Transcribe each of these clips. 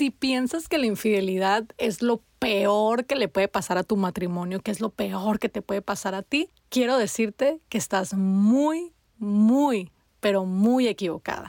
Si piensas que la infidelidad es lo peor que le puede pasar a tu matrimonio, que es lo peor que te puede pasar a ti, quiero decirte que estás muy, muy, pero muy equivocada.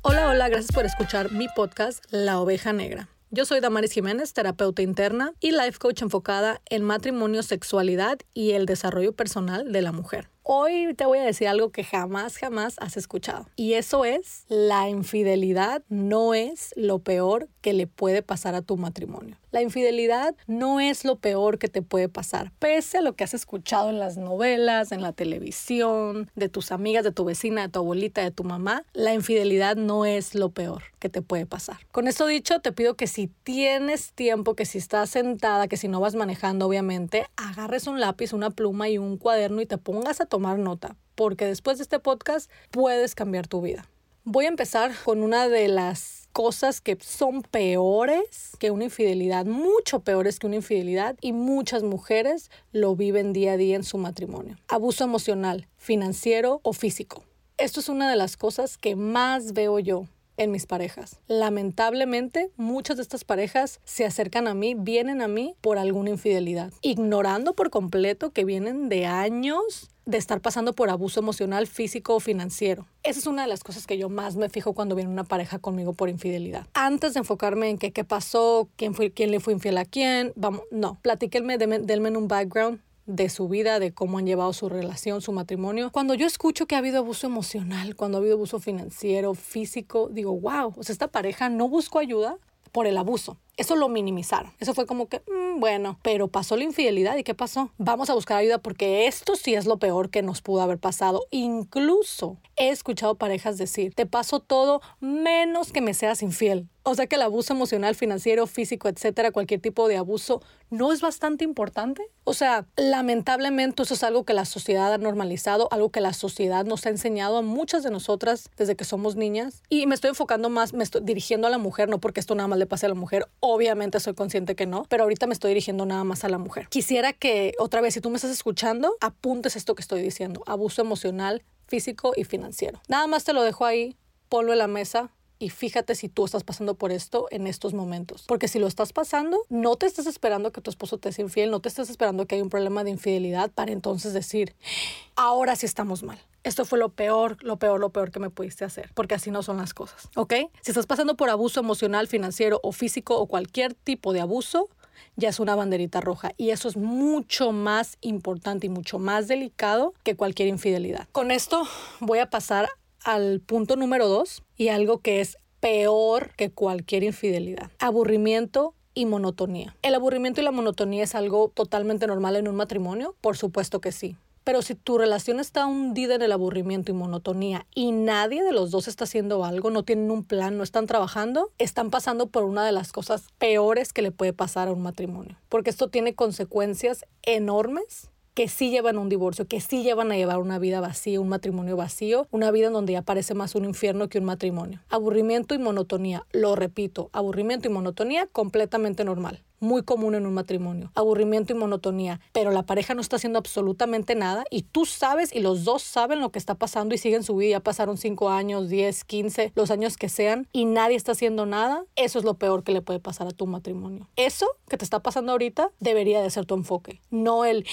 Hola, hola, gracias por escuchar mi podcast La Oveja Negra. Yo soy Damaris Jiménez, terapeuta interna y life coach enfocada en matrimonio, sexualidad y el desarrollo personal de la mujer. Hoy te voy a decir algo que jamás, jamás has escuchado. Y eso es, la infidelidad no es lo peor que le puede pasar a tu matrimonio. La infidelidad no es lo peor que te puede pasar, pese a lo que has escuchado en las novelas, en la televisión, de tus amigas, de tu vecina, de tu abuelita, de tu mamá. La infidelidad no es lo peor que te puede pasar. Con esto dicho, te pido que si tienes tiempo, que si estás sentada, que si no vas manejando, obviamente, agarres un lápiz, una pluma y un cuaderno y te pongas a tomar nota, porque después de este podcast puedes cambiar tu vida. Voy a empezar con una de las cosas que son peores que una infidelidad, mucho peores que una infidelidad y muchas mujeres lo viven día a día en su matrimonio. Abuso emocional, financiero o físico. Esto es una de las cosas que más veo yo en mis parejas. Lamentablemente, muchas de estas parejas se acercan a mí, vienen a mí por alguna infidelidad, ignorando por completo que vienen de años de estar pasando por abuso emocional, físico o financiero. Esa es una de las cosas que yo más me fijo cuando viene una pareja conmigo por infidelidad. Antes de enfocarme en qué, qué pasó, quién, fue, quién le fue infiel a quién, vamos, no, platíquenme, denme un background de su vida, de cómo han llevado su relación, su matrimonio. Cuando yo escucho que ha habido abuso emocional, cuando ha habido abuso financiero, físico, digo, wow, o sea, esta pareja no buscó ayuda por el abuso. Eso lo minimizaron. Eso fue como que, mm, bueno, pero pasó la infidelidad y ¿qué pasó? Vamos a buscar ayuda porque esto sí es lo peor que nos pudo haber pasado. Incluso he escuchado parejas decir, te paso todo menos que me seas infiel. O sea que el abuso emocional, financiero, físico, etcétera, cualquier tipo de abuso, ¿no es bastante importante? O sea, lamentablemente eso es algo que la sociedad ha normalizado, algo que la sociedad nos ha enseñado a muchas de nosotras desde que somos niñas. Y me estoy enfocando más, me estoy dirigiendo a la mujer, no porque esto nada más le pase a la mujer, obviamente soy consciente que no, pero ahorita me estoy dirigiendo nada más a la mujer. Quisiera que, otra vez, si tú me estás escuchando, apuntes esto que estoy diciendo, abuso emocional, físico y financiero. Nada más te lo dejo ahí, ponlo en la mesa, y fíjate si tú estás pasando por esto en estos momentos. Porque si lo estás pasando, no te estás esperando que tu esposo te sea infiel, no te estás esperando que haya un problema de infidelidad para entonces decir, ahora sí estamos mal. Esto fue lo peor, lo peor, lo peor que me pudiste hacer, porque así no son las cosas, ¿ok? Si estás pasando por abuso emocional, financiero o físico o cualquier tipo de abuso, ya es una banderita roja y eso es mucho más importante y mucho más delicado que cualquier infidelidad. Con esto voy a pasar al punto número dos y algo que es peor que cualquier infidelidad. Aburrimiento y monotonía. ¿El aburrimiento y la monotonía es algo totalmente normal en un matrimonio? Por supuesto que sí. Pero si tu relación está hundida en el aburrimiento y monotonía y nadie de los dos está haciendo algo, no tienen un plan, no están trabajando, están pasando por una de las cosas peores que le puede pasar a un matrimonio. Porque esto tiene consecuencias enormes que sí llevan un divorcio, que sí llevan a llevar una vida vacía, un matrimonio vacío, una vida en donde ya parece más un infierno que un matrimonio. Aburrimiento y monotonía, lo repito, aburrimiento y monotonía completamente normal muy común en un matrimonio, aburrimiento y monotonía, pero la pareja no está haciendo absolutamente nada y tú sabes y los dos saben lo que está pasando y siguen su vida, ya pasaron 5 años, 10, 15, los años que sean y nadie está haciendo nada, eso es lo peor que le puede pasar a tu matrimonio. Eso que te está pasando ahorita debería de ser tu enfoque, no el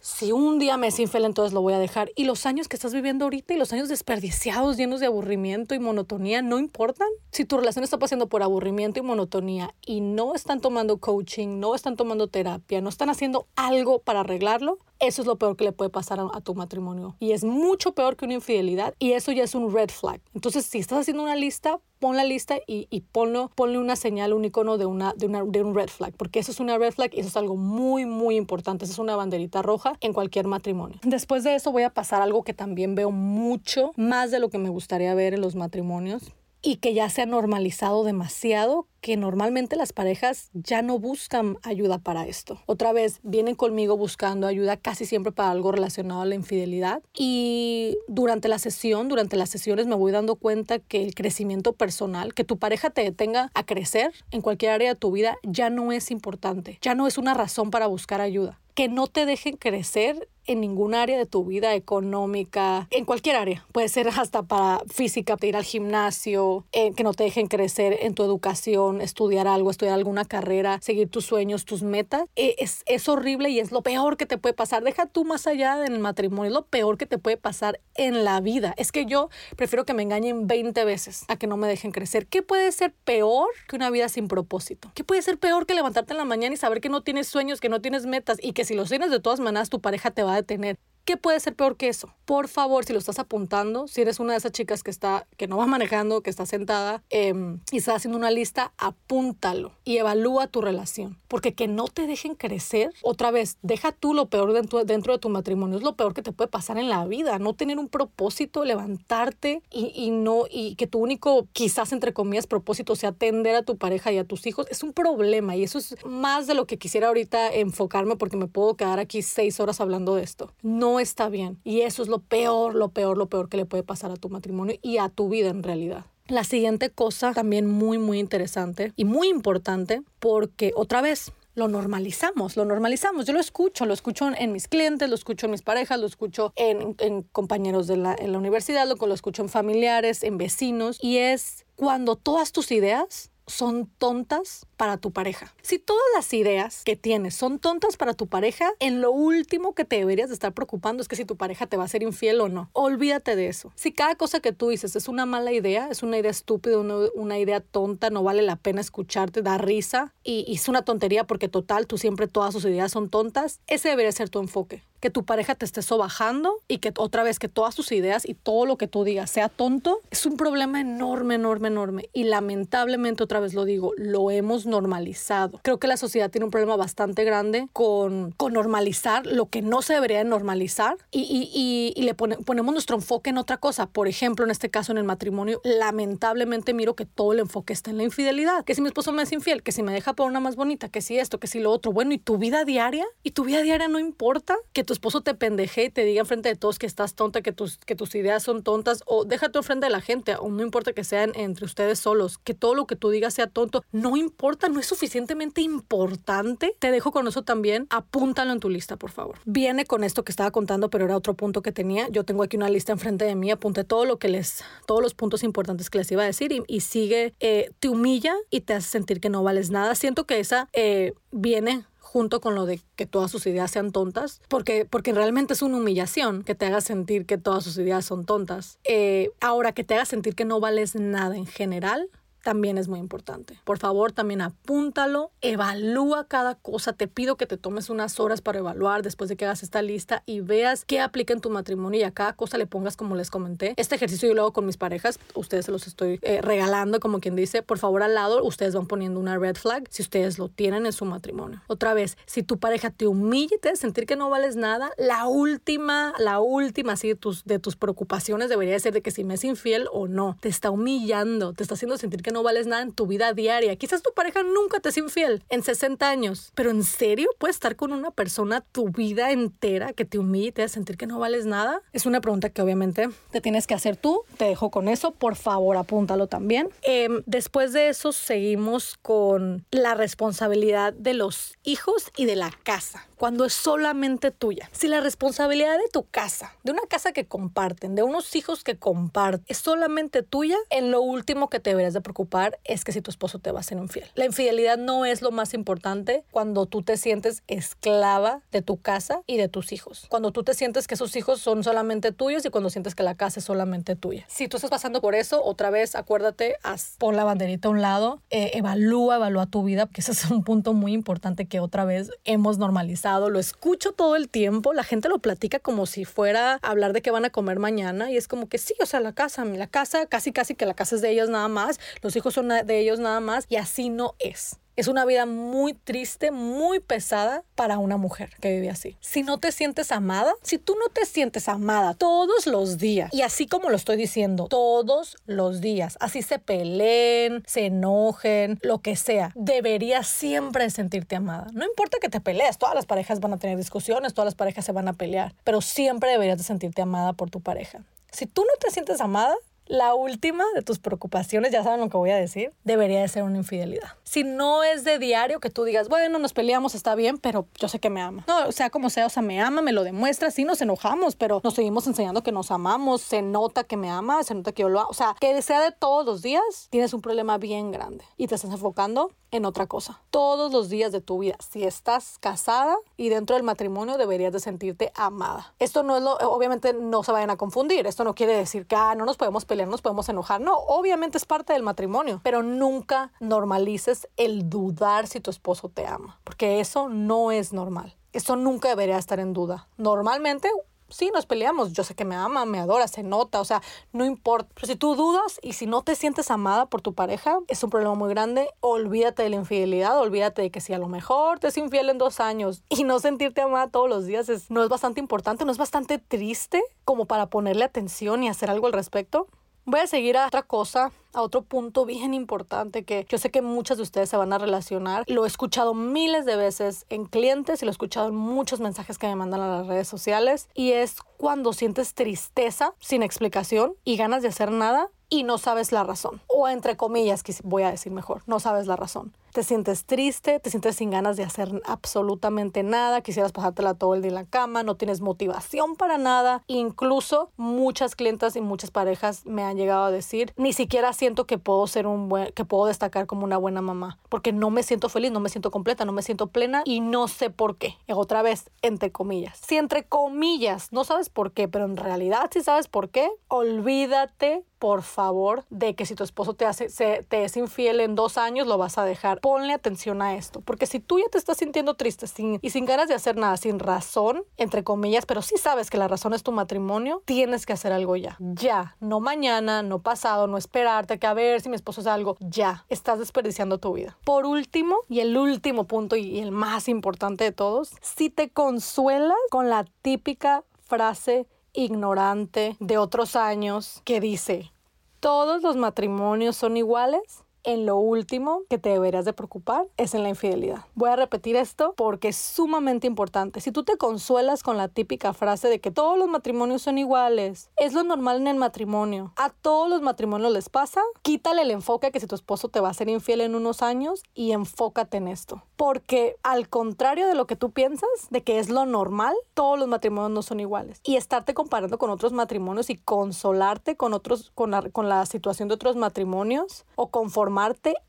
si un día me es infiel, entonces lo voy a dejar. Y los años que estás viviendo ahorita y los años desperdiciados, llenos de aburrimiento y monotonía, no importan. Si tu relación está pasando por aburrimiento y monotonía y no están tomando coaching, no están tomando terapia, no están haciendo algo para arreglarlo, eso es lo peor que le puede pasar a, tu matrimonio. Y es mucho peor que una infidelidad y eso ya es un red flag. Entonces, si estás haciendo una lista, pon la lista y, y ponlo, ponle una señal, un icono de, una, de, una, de un red flag, porque eso es una red flag y eso es algo muy, muy importante. Eso es una banderita roja en cualquier matrimonio. Después de eso voy a pasar algo que también veo mucho, más de lo que me gustaría ver en los matrimonios y que ya se ha normalizado demasiado que normalmente las parejas ya no buscan ayuda para esto. Otra vez, vienen conmigo buscando ayuda casi siempre para algo relacionado a la infidelidad y durante la sesión, durante las sesiones me voy dando cuenta que el crecimiento personal, que tu pareja te detenga a crecer en cualquier área de tu vida, ya no es importante, ya no es una razón para buscar ayuda. Que no te dejen crecer en ningún área de tu vida económica, en cualquier área. Puede ser hasta para física, ir al gimnasio, eh, que no te dejen crecer en tu educación, estudiar algo, estudiar alguna carrera, seguir tus sueños, tus metas. Eh, es, es horrible y es lo peor que te puede pasar. Deja tú más allá del matrimonio, es lo peor que te puede pasar en la vida. Es que yo prefiero que me engañen 20 veces a que no me dejen crecer. ¿Qué puede ser peor que una vida sin propósito? ¿Qué puede ser peor que levantarte en la mañana y saber que no tienes sueños, que no tienes metas y que si los tienes de todas maneras tu pareja te va a detener? ¿Qué puede ser peor que eso? Por favor, si lo estás apuntando, si eres una de esas chicas que está, que no va manejando, que está sentada em, y está haciendo una lista, apúntalo y evalúa tu relación. Porque que no te dejen crecer, otra vez, deja tú lo peor dentro, dentro de tu matrimonio. Es lo peor que te puede pasar en la vida. No tener un propósito, levantarte y, y no, y que tu único, quizás entre comillas, propósito sea atender a tu pareja y a tus hijos, es un problema. Y eso es más de lo que quisiera ahorita enfocarme porque me puedo quedar aquí seis horas hablando de esto. No está bien. Y eso es lo peor, lo peor, lo peor que le puede pasar a tu matrimonio y a tu vida en realidad. La siguiente cosa también muy, muy interesante y muy importante porque otra vez lo normalizamos, lo normalizamos. Yo lo escucho, lo escucho en mis clientes, lo escucho en mis parejas, lo escucho en, compañeros de la, en la universidad, lo, lo escucho en familiares, en vecinos y es cuando todas tus ideas son tontas para tu pareja. Si todas las ideas que tienes son tontas para tu pareja, en lo último que te deberías de estar preocupando es que si tu pareja te va a ser infiel o no. Olvídate de eso. Si cada cosa que tú dices es una mala idea, es una idea estúpida, una, idea tonta, no vale la pena escucharte, da risa y, y es una tontería porque total, tú siempre todas sus ideas son tontas, ese debería ser tu enfoque que tu pareja te esté sobajando y que otra vez que todas tus ideas y todo lo que tú digas sea tonto, es un problema enorme, enorme, enorme. Y lamentablemente, otra vez lo digo, lo hemos normalizado. Creo que la sociedad tiene un problema bastante grande con, con normalizar lo que no se debería de normalizar y, y, y, le ponemos nuestro enfoque en otra cosa. Por ejemplo, en este caso, en el matrimonio, lamentablemente miro que todo el enfoque está en la infidelidad. Que si mi esposo me es infiel, que si me deja por una más bonita, que si esto, que si lo otro. Bueno, ¿y tu vida diaria? ¿Y tu vida diaria no importa? Que tu esposo te pendeje y te diga enfrente de todos que estás tonta, que tus, que tus ideas son tontas, o déjate enfrente de la gente, o no importa que sean entre ustedes solos, que todo lo que tú digas sea tonto, no importa, no es suficientemente importante. Te dejo con eso también, apúntalo en tu lista, por favor. Viene con esto que estaba contando, pero era otro punto que tenía. Yo tengo aquí una lista enfrente de mí, apunté todo lo que les, todos los puntos importantes que les iba a decir y, sigue, eh, te humilla y te hace sentir que no vales nada. Siento que esa eh, viene junto con lo de que todas sus ideas sean tontas, porque, porque realmente es una humillación que te haga sentir que todas sus ideas son tontas. Eh, ahora, que te haga sentir que no vales nada en general, también es muy importante. Por favor, también apúntalo, evalúa cada cosa. Te pido que te tomes unas horas para evaluar después de que hagas esta lista y veas qué aplica en tu matrimonio y a cada cosa le pongas como les comenté. Este ejercicio yo lo hago con mis parejas, ustedes se los estoy eh, regalando como quien dice, por favor al lado ustedes van poniendo una red flag si ustedes lo tienen en su matrimonio. Otra vez, si tu pareja te humilla y te hace sentir que no vales nada, la última, la última así de tus, de tus preocupaciones debería ser de que si me es infiel o no. Te está humillando, te está haciendo sentir que no vales nada en tu vida diaria. Quizás tu pareja nunca te es infiel en 60 años, pero ¿en serio puedes estar con una persona tu vida entera que te humille y te hace sentir que no vales nada? Es una pregunta que obviamente te tienes que hacer tú. Te dejo con eso. Por favor, apúntalo también. Em, después de eso, seguimos con la responsabilidad de los hijos y de la casa cuando es solamente tuya. Si la responsabilidad de tu casa, de una casa que comparten, de unos hijos que comparten, es solamente tuya, en lo último que te deberías de preocupar es que si tu esposo te va a ser infiel. La infidelidad no es lo más importante cuando tú te sientes esclava de tu casa y de tus hijos. Cuando tú te sientes que esos hijos son solamente tuyos y cuando sientes que la casa es solamente tuya. Si tú estás pasando por eso, otra vez acuérdate, haz, pon la banderita a un lado, eh, evalúa, evalúa tu vida, porque ese es un punto muy importante que otra vez hemos normalizado lo escucho todo el tiempo, la gente lo platica como si fuera hablar de qué van a comer mañana y es como que sí, o sea, la casa, la casa, casi casi que la casa es de ellos nada más, los hijos son de ellos nada más y así no es. Es una vida muy triste, muy pesada para una mujer que vive así. Si no te sientes amada, si tú no te sientes amada todos los días, y así como lo estoy diciendo, todos los días, así se peleen, se enojen, lo que sea, deberías siempre sentirte amada. No importa que te pelees, todas las parejas van a tener discusiones, todas las parejas se van a pelear, pero siempre deberías de sentirte amada por tu pareja. Si tú no te sientes amada, La última de tus preocupaciones, ya saben lo que voy a decir, debería de ser una infidelidad. Si no es de diario que tú digas, bueno, nos peleamos, está bien, pero yo sé que me ama. No, o sea, como sea, o sea, me ama, me lo demuestra, sí nos enojamos, pero nos seguimos enseñando que nos amamos, se nota que me ama, se nota que yo lo amo. O sea, que sea de todos los días, tienes un problema bien grande y te estás enfocando en otra cosa. Todos los días de tu vida, si estás casada y dentro del matrimonio deberías de sentirte amada. Esto no es lo, obviamente no se vayan a confundir, esto no quiere decir que ah, no nos podemos pelear, nos podemos enojar, no, obviamente es parte del matrimonio, pero nunca normalices el dudar si tu esposo te ama, porque eso no es normal. Eso nunca debería estar en duda. Normalmente sí, nos peleamos, yo sé que me ama, me adora, se nota, o sea, no importa. Pero si tú dudas y si no te sientes amada por tu pareja, es un problema muy grande. Olvídate de la infidelidad, olvídate de que si a lo mejor te es infiel en dos años y no sentirte amada todos los días es, no es bastante importante, no es bastante triste como para ponerle atención y hacer algo al respecto. Voy a seguir a otra cosa, a otro punto bien importante que yo sé que muchas de ustedes se van a relacionar. Lo he escuchado miles de veces en clientes y lo he escuchado en muchos mensajes que me mandan a las redes sociales y es cuando sientes tristeza sin explicación y ganas de hacer nada y no sabes la razón. O entre comillas, que voy a decir mejor, no sabes la razón. Te sientes triste, te sientes sin ganas de hacer absolutamente nada, quisieras pasártela todo el día en la cama, no tienes motivación para nada. Incluso muchas clientas y muchas parejas me han llegado a decir, ni siquiera siento que puedo ser un buen, que puedo destacar como una buena mamá, porque no me siento feliz, no me siento completa, no me siento plena y no sé por qué. Otra vez, entre comillas. Si entre comillas no sabes por qué, pero en realidad si sabes por qué, olvídate por favor, de que si tu esposo te, hace, se, te es infiel en dos años, lo vas a dejar. Ponle atención a esto, porque si tú ya te estás sintiendo triste sin, y sin ganas de hacer nada, sin razón, entre comillas, pero sí sabes que la razón es tu matrimonio, tienes que hacer algo ya. Ya, no mañana, no pasado, no esperarte que a ver si mi esposo hace algo. Ya, estás desperdiciando tu vida. Por último, y el último punto y el más importante de todos, si te consuelas con la típica frase ignorante de otros años que dice, todos los matrimonios son iguales en lo último que te deberías de preocupar es en la infidelidad. Voy a repetir esto porque es sumamente importante. Si tú te consuelas con la típica frase de que todos los matrimonios son iguales, es lo normal en el matrimonio. A todos los matrimonios les pasa. Quítale el enfoque que si tu esposo te va a ser infiel en unos años y enfócate en esto. Porque al contrario de lo que tú piensas, de que es lo normal, todos los matrimonios no son iguales. Y estarte comparando con otros matrimonios y consolarte con otros con la, con la situación de otros matrimonios o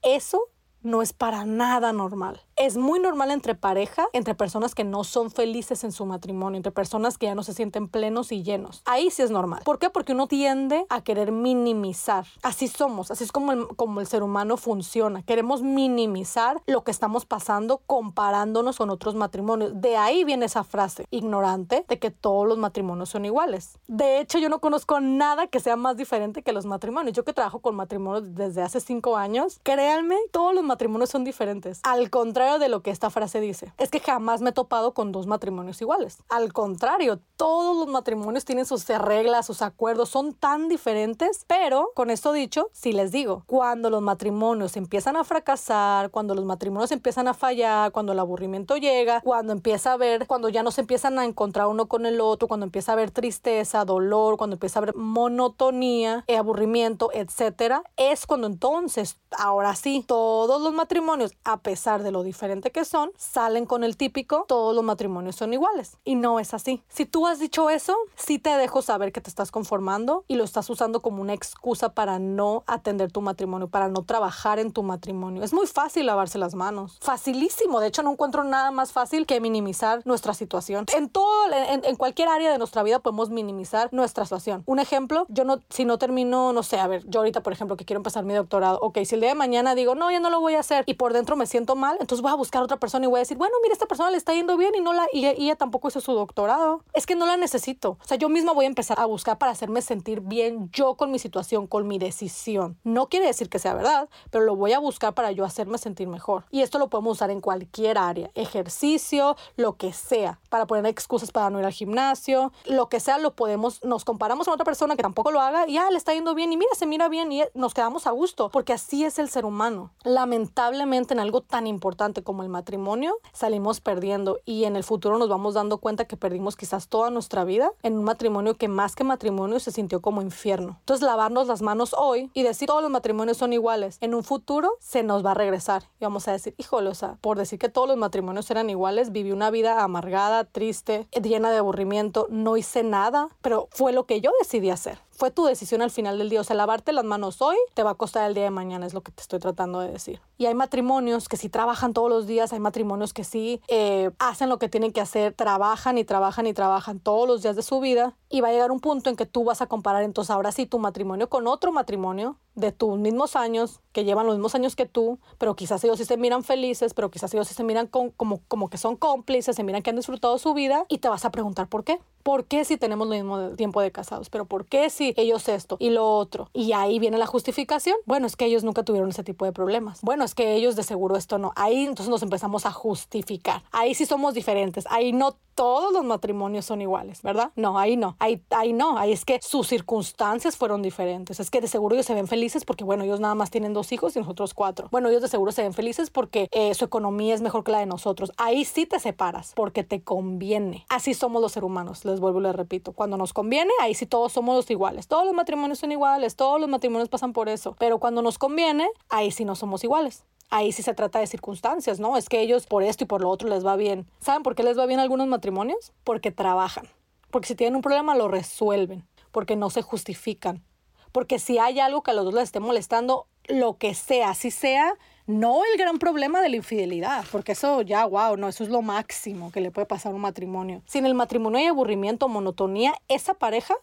eso no es para nada normal es muy normal entre pareja, entre personas que no son felices en su matrimonio, entre personas que ya no se sienten plenos y llenos. Ahí sí es normal. ¿Por qué? Porque uno tiende a querer minimizar. Así somos, así es como el, como el ser humano funciona. Queremos minimizar lo que estamos pasando comparándonos con otros matrimonios. De ahí viene esa frase ignorante de que todos los matrimonios son iguales. De hecho, yo no conozco nada que sea más diferente que los matrimonios. Yo que trabajo con matrimonios desde hace cinco años, créanme, todos los matrimonios son diferentes. Al contrario, de lo que esta frase dice. Es que jamás me he topado con dos matrimonios iguales. Al contrario, todos los matrimonios tienen sus reglas, sus acuerdos, son tan diferentes, pero con esto dicho, si les digo, cuando los matrimonios empiezan a fracasar, cuando los matrimonios empiezan a fallar, cuando el aburrimiento llega, cuando empieza a ver, cuando ya no se empiezan a encontrar uno con el otro, cuando empieza a haber tristeza, dolor, cuando empieza a haber monotonía, eh, aburrimiento, etcétera, es cuando entonces, ahora sí, todos los matrimonios, a pesar de lo diferente, diferente que son, salen con el típico, todos los matrimonios son iguales. Y no es así. Si tú has dicho eso, sí te dejo saber que te estás conformando y lo estás usando como una excusa para no atender tu matrimonio, para no trabajar en tu matrimonio. Es muy fácil lavarse las manos. Facilísimo. De hecho, no encuentro nada más fácil que minimizar nuestra situación. En todo, en, en cualquier área de nuestra vida podemos minimizar nuestra situación. Un ejemplo, yo no, si no termino, no sé, a ver, yo ahorita, por ejemplo, que quiero empezar mi doctorado, ok, si el día de mañana digo, no, ya no lo voy a hacer y por dentro me siento mal, entonces voy a buscar otra persona y voy a decir, bueno, mira, esta persona le está yendo bien y no la ella tampoco hizo su doctorado. Es que no la necesito. O sea, yo misma voy a empezar a buscar para hacerme sentir bien yo con mi situación, con mi decisión. No quiere decir que sea verdad, pero lo voy a buscar para yo hacerme sentir mejor. Y esto lo podemos usar en cualquier área, ejercicio, lo que sea, para poner excusas para no ir al gimnasio, lo que sea, lo podemos, nos comparamos con otra persona que tampoco lo haga y ya le está yendo bien y mira, se mira bien y nos quedamos a gusto, porque así es el ser humano. Lamentablemente en algo tan importante como el matrimonio, salimos perdiendo y en el futuro nos vamos dando cuenta que perdimos quizás toda nuestra vida en un matrimonio que más que matrimonio se sintió como infierno. Entonces lavarnos las manos hoy y decir todos los matrimonios son iguales, en un futuro se nos va a regresar y vamos a decir, híjole, o sea, por decir que todos los matrimonios eran iguales, viví una vida amargada, triste, llena de aburrimiento, no hice nada, pero fue lo que yo decidí hacer fue tu decisión al final del día. O sea, lavarte las manos hoy te va a costar el día de mañana, es lo que te estoy tratando de decir. Y hay matrimonios que sí trabajan todos los días, hay matrimonios que sí eh, hacen lo que tienen que hacer, trabajan y trabajan y trabajan todos los días de su vida. Y va a llegar un punto en que tú vas a comparar entonces ahora sí tu matrimonio con otro matrimonio de tus mismos años, que llevan los mismos años que tú, pero quizás ellos sí se miran felices, pero quizás ellos sí se miran como, como que son cómplices, se miran que han disfrutado su vida y te vas a preguntar por qué. ¿Por qué si tenemos el mismo tiempo de casados? Pero ¿por qué si ellos esto y lo otro? Y ahí viene la justificación. Bueno, es que ellos nunca tuvieron ese tipo de problemas. Bueno, es que ellos de seguro esto no. Ahí entonces nos empezamos a justificar. Ahí sí somos diferentes. Ahí no todos los matrimonios son iguales, ¿verdad? No, ahí no. Ahí, ahí no. Ahí es que sus circunstancias fueron diferentes. Es que de seguro ellos se ven felices porque, bueno, ellos nada más tienen dos hijos y nosotros cuatro. Bueno, ellos de seguro se ven felices porque eh, su economía es mejor que la de nosotros. Ahí sí te separas porque te conviene. Así somos los seres humanos, les vuelvo y les repito. Cuando nos conviene, ahí sí todos somos iguales. Todos los matrimonios son iguales, todos los matrimonios pasan por eso. Pero cuando nos conviene, ahí sí no somos iguales ahí sí se trata de circunstancias, ¿no? Es que ellos por esto y por lo otro les va bien. ¿Saben por qué les va bien algunos matrimonios? Porque trabajan. Porque si tienen un problema lo resuelven. Porque no se justifican. Porque si hay algo que a los dos les esté molestando, lo que sea, si sea, no el gran problema de la infidelidad, porque eso ya, wow, no, eso es lo máximo que le puede pasar a un matrimonio. Si el matrimonio hay aburrimiento, monotonía, esa pareja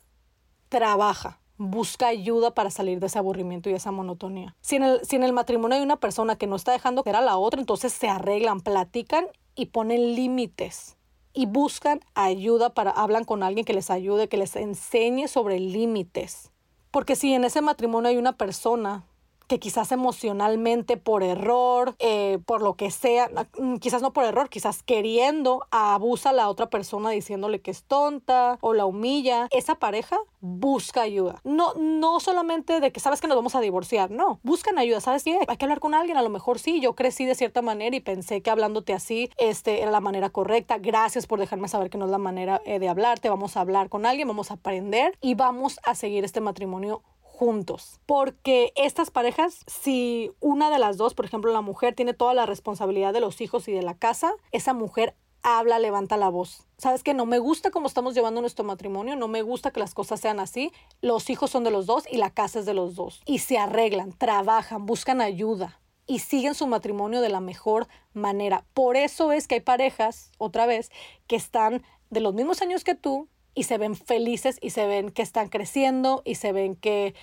trabaja busca ayuda para salir de ese aburrimiento y esa monotonía. Si en, el, si en el matrimonio hay una persona que no está dejando que era la otra, entonces se arreglan, platican y ponen límites y buscan ayuda para, hablan con alguien que les ayude, que les enseñe sobre límites. Porque si en ese matrimonio hay una persona que quizás emocionalmente por error, eh, por lo que sea, mm, quizás no por error, quizás queriendo, abusa a la otra persona diciéndole que es tonta o la humilla, esa pareja busca ayuda. No, no solamente de que sabes que nos vamos a divorciar, no, buscan ayuda, ¿sabes qué? Hay que hablar con alguien, a lo mejor sí, yo crecí de cierta manera y pensé que hablándote así este, era la manera correcta, gracias por dejarme saber que no es la manera eh, de hablarte, vamos a hablar con alguien, vamos a aprender y vamos a seguir este matrimonio juntos. Porque estas parejas, si una de las dos, por ejemplo la mujer, tiene toda la responsabilidad de los hijos y de la casa, esa mujer habla, levanta la voz. ¿Sabes que No me gusta cómo estamos llevando nuestro matrimonio, no me gusta que las cosas sean así. Los hijos son de los dos y la casa es de los dos. Y se arreglan, trabajan, buscan ayuda y siguen su matrimonio de la mejor manera. Por eso es que hay parejas, otra vez, que están de los mismos años que tú, y se ven felices y se ven que están creciendo y se ven que,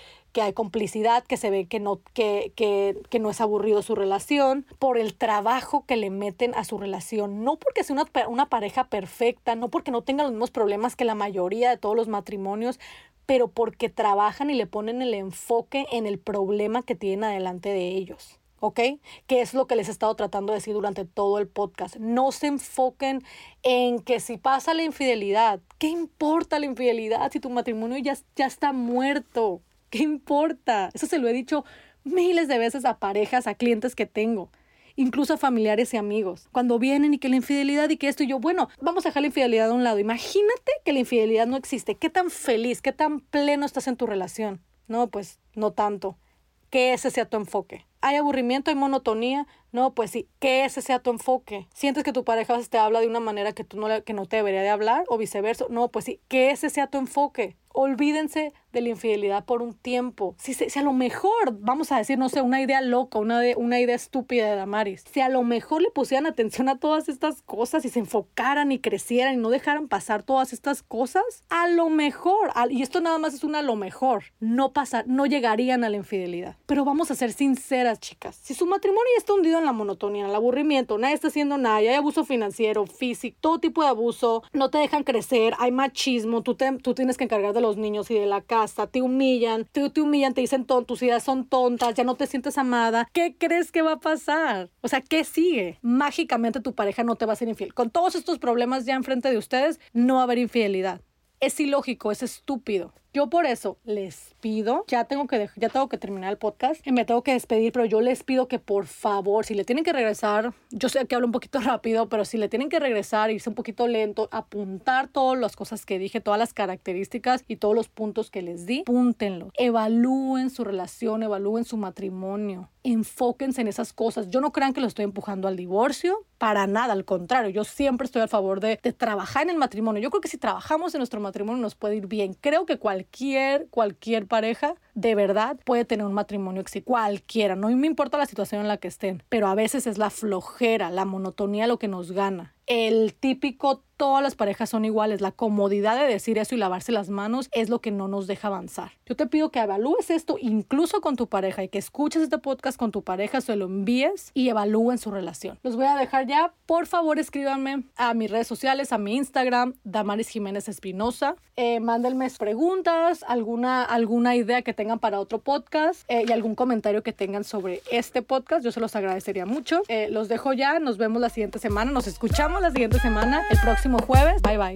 hay complicidad, que se ve que no, que, que, no es aburrido su relación, por el trabajo que le meten a su relación, no porque sea una, una pareja perfecta, no porque no tenga los mismos problemas que la mayoría de todos los matrimonios, pero porque trabajan y le ponen el enfoque en el problema que tienen adelante de ellos. ¿Ok? Que es lo que les he estado tratando de decir durante todo el podcast. No se enfoquen en que si pasa la infidelidad, ¿qué importa la infidelidad si tu matrimonio ya, ya está muerto? ¿Qué importa? Eso se lo he dicho miles de veces a parejas, a clientes que tengo incluso a familiares y amigos. Cuando vienen y que la infidelidad y que esto y yo, bueno, vamos a dejar la infidelidad a un lado. Imagínate que la infidelidad no existe. ¿Qué tan feliz, qué tan pleno estás en tu relación? No, pues no tanto. Que ese sea tu enfoque hay aburrimiento, hay monotonía. No, pues sí, que ese sea tu enfoque. Sientes que tu pareja te habla de una manera que tú no, que no te debería de hablar o viceversa. No, pues sí, que ese sea tu enfoque. Olvídense de la infidelidad por un tiempo. Si, si, a lo mejor, vamos a decir, no sé, una idea loca, una, de, una idea estúpida de Damaris, si a lo mejor le pusieran atención a todas estas cosas y se enfocaran y crecieran y no dejaran pasar todas estas cosas, a lo mejor, y esto nada más es una a lo mejor, no pasar, no llegarían a la infidelidad. Pero vamos a ser sinceras, chicas. Si su matrimonio ya está hundido en la monotonía, en el aburrimiento, nadie está haciendo nada, hay abuso financiero, físico, todo tipo de abuso, no te dejan crecer, hay machismo, tú, tienes que encargar de los niños y de la casa, te humillan, te, humillan, te dicen tontos, tus ideas son tontas, ya no te sientes amada, ¿qué crees que va a pasar? O sea, ¿qué sigue? Mágicamente tu pareja no te va a ser infiel. Con todos estos problemas ya enfrente de ustedes, no va a haber infidelidad. Es ilógico, es estúpido. Yo por eso les pido, ya tengo que, ya tengo que terminar el podcast, y me tengo que despedir, pero yo les pido que por favor, si le tienen que regresar, yo sé que hablo un poquito rápido, pero si le tienen que regresar, irse un poquito lento, apuntar todas las cosas que dije, todas las características y todos los puntos que les di, púntenlo. Evalúen su relación, evalúen su matrimonio enfóquense en esas cosas. Yo no crean que lo estoy empujando al divorcio, para nada, al contrario, yo siempre estoy a favor de, de, trabajar en el matrimonio. Yo creo que si trabajamos en nuestro matrimonio nos puede ir bien. Creo que cualquier, cualquier pareja de verdad puede tener un matrimonio exitoso. Cualquiera, no me importa la situación en la que estén, pero a veces es la flojera, la monotonía lo que nos gana el típico todas las parejas son iguales, la comodidad de decir eso y lavarse las manos es lo que no nos deja avanzar. Yo te pido que evalúes esto incluso con tu pareja y que escuches este podcast con tu pareja, se lo envíes y evalúen su relación. Los voy a dejar ya. Por favor, escríbanme a mis redes sociales, a mi Instagram, Damaris Jiménez Espinosa. Eh, mándenme preguntas, alguna, alguna idea que tengan para otro podcast eh, y algún comentario que tengan sobre este podcast. Yo se los agradecería mucho. Eh, los dejo ya. Nos vemos la siguiente semana. Nos escuchamos la siguiente semana, el próximo jueves. Bye bye.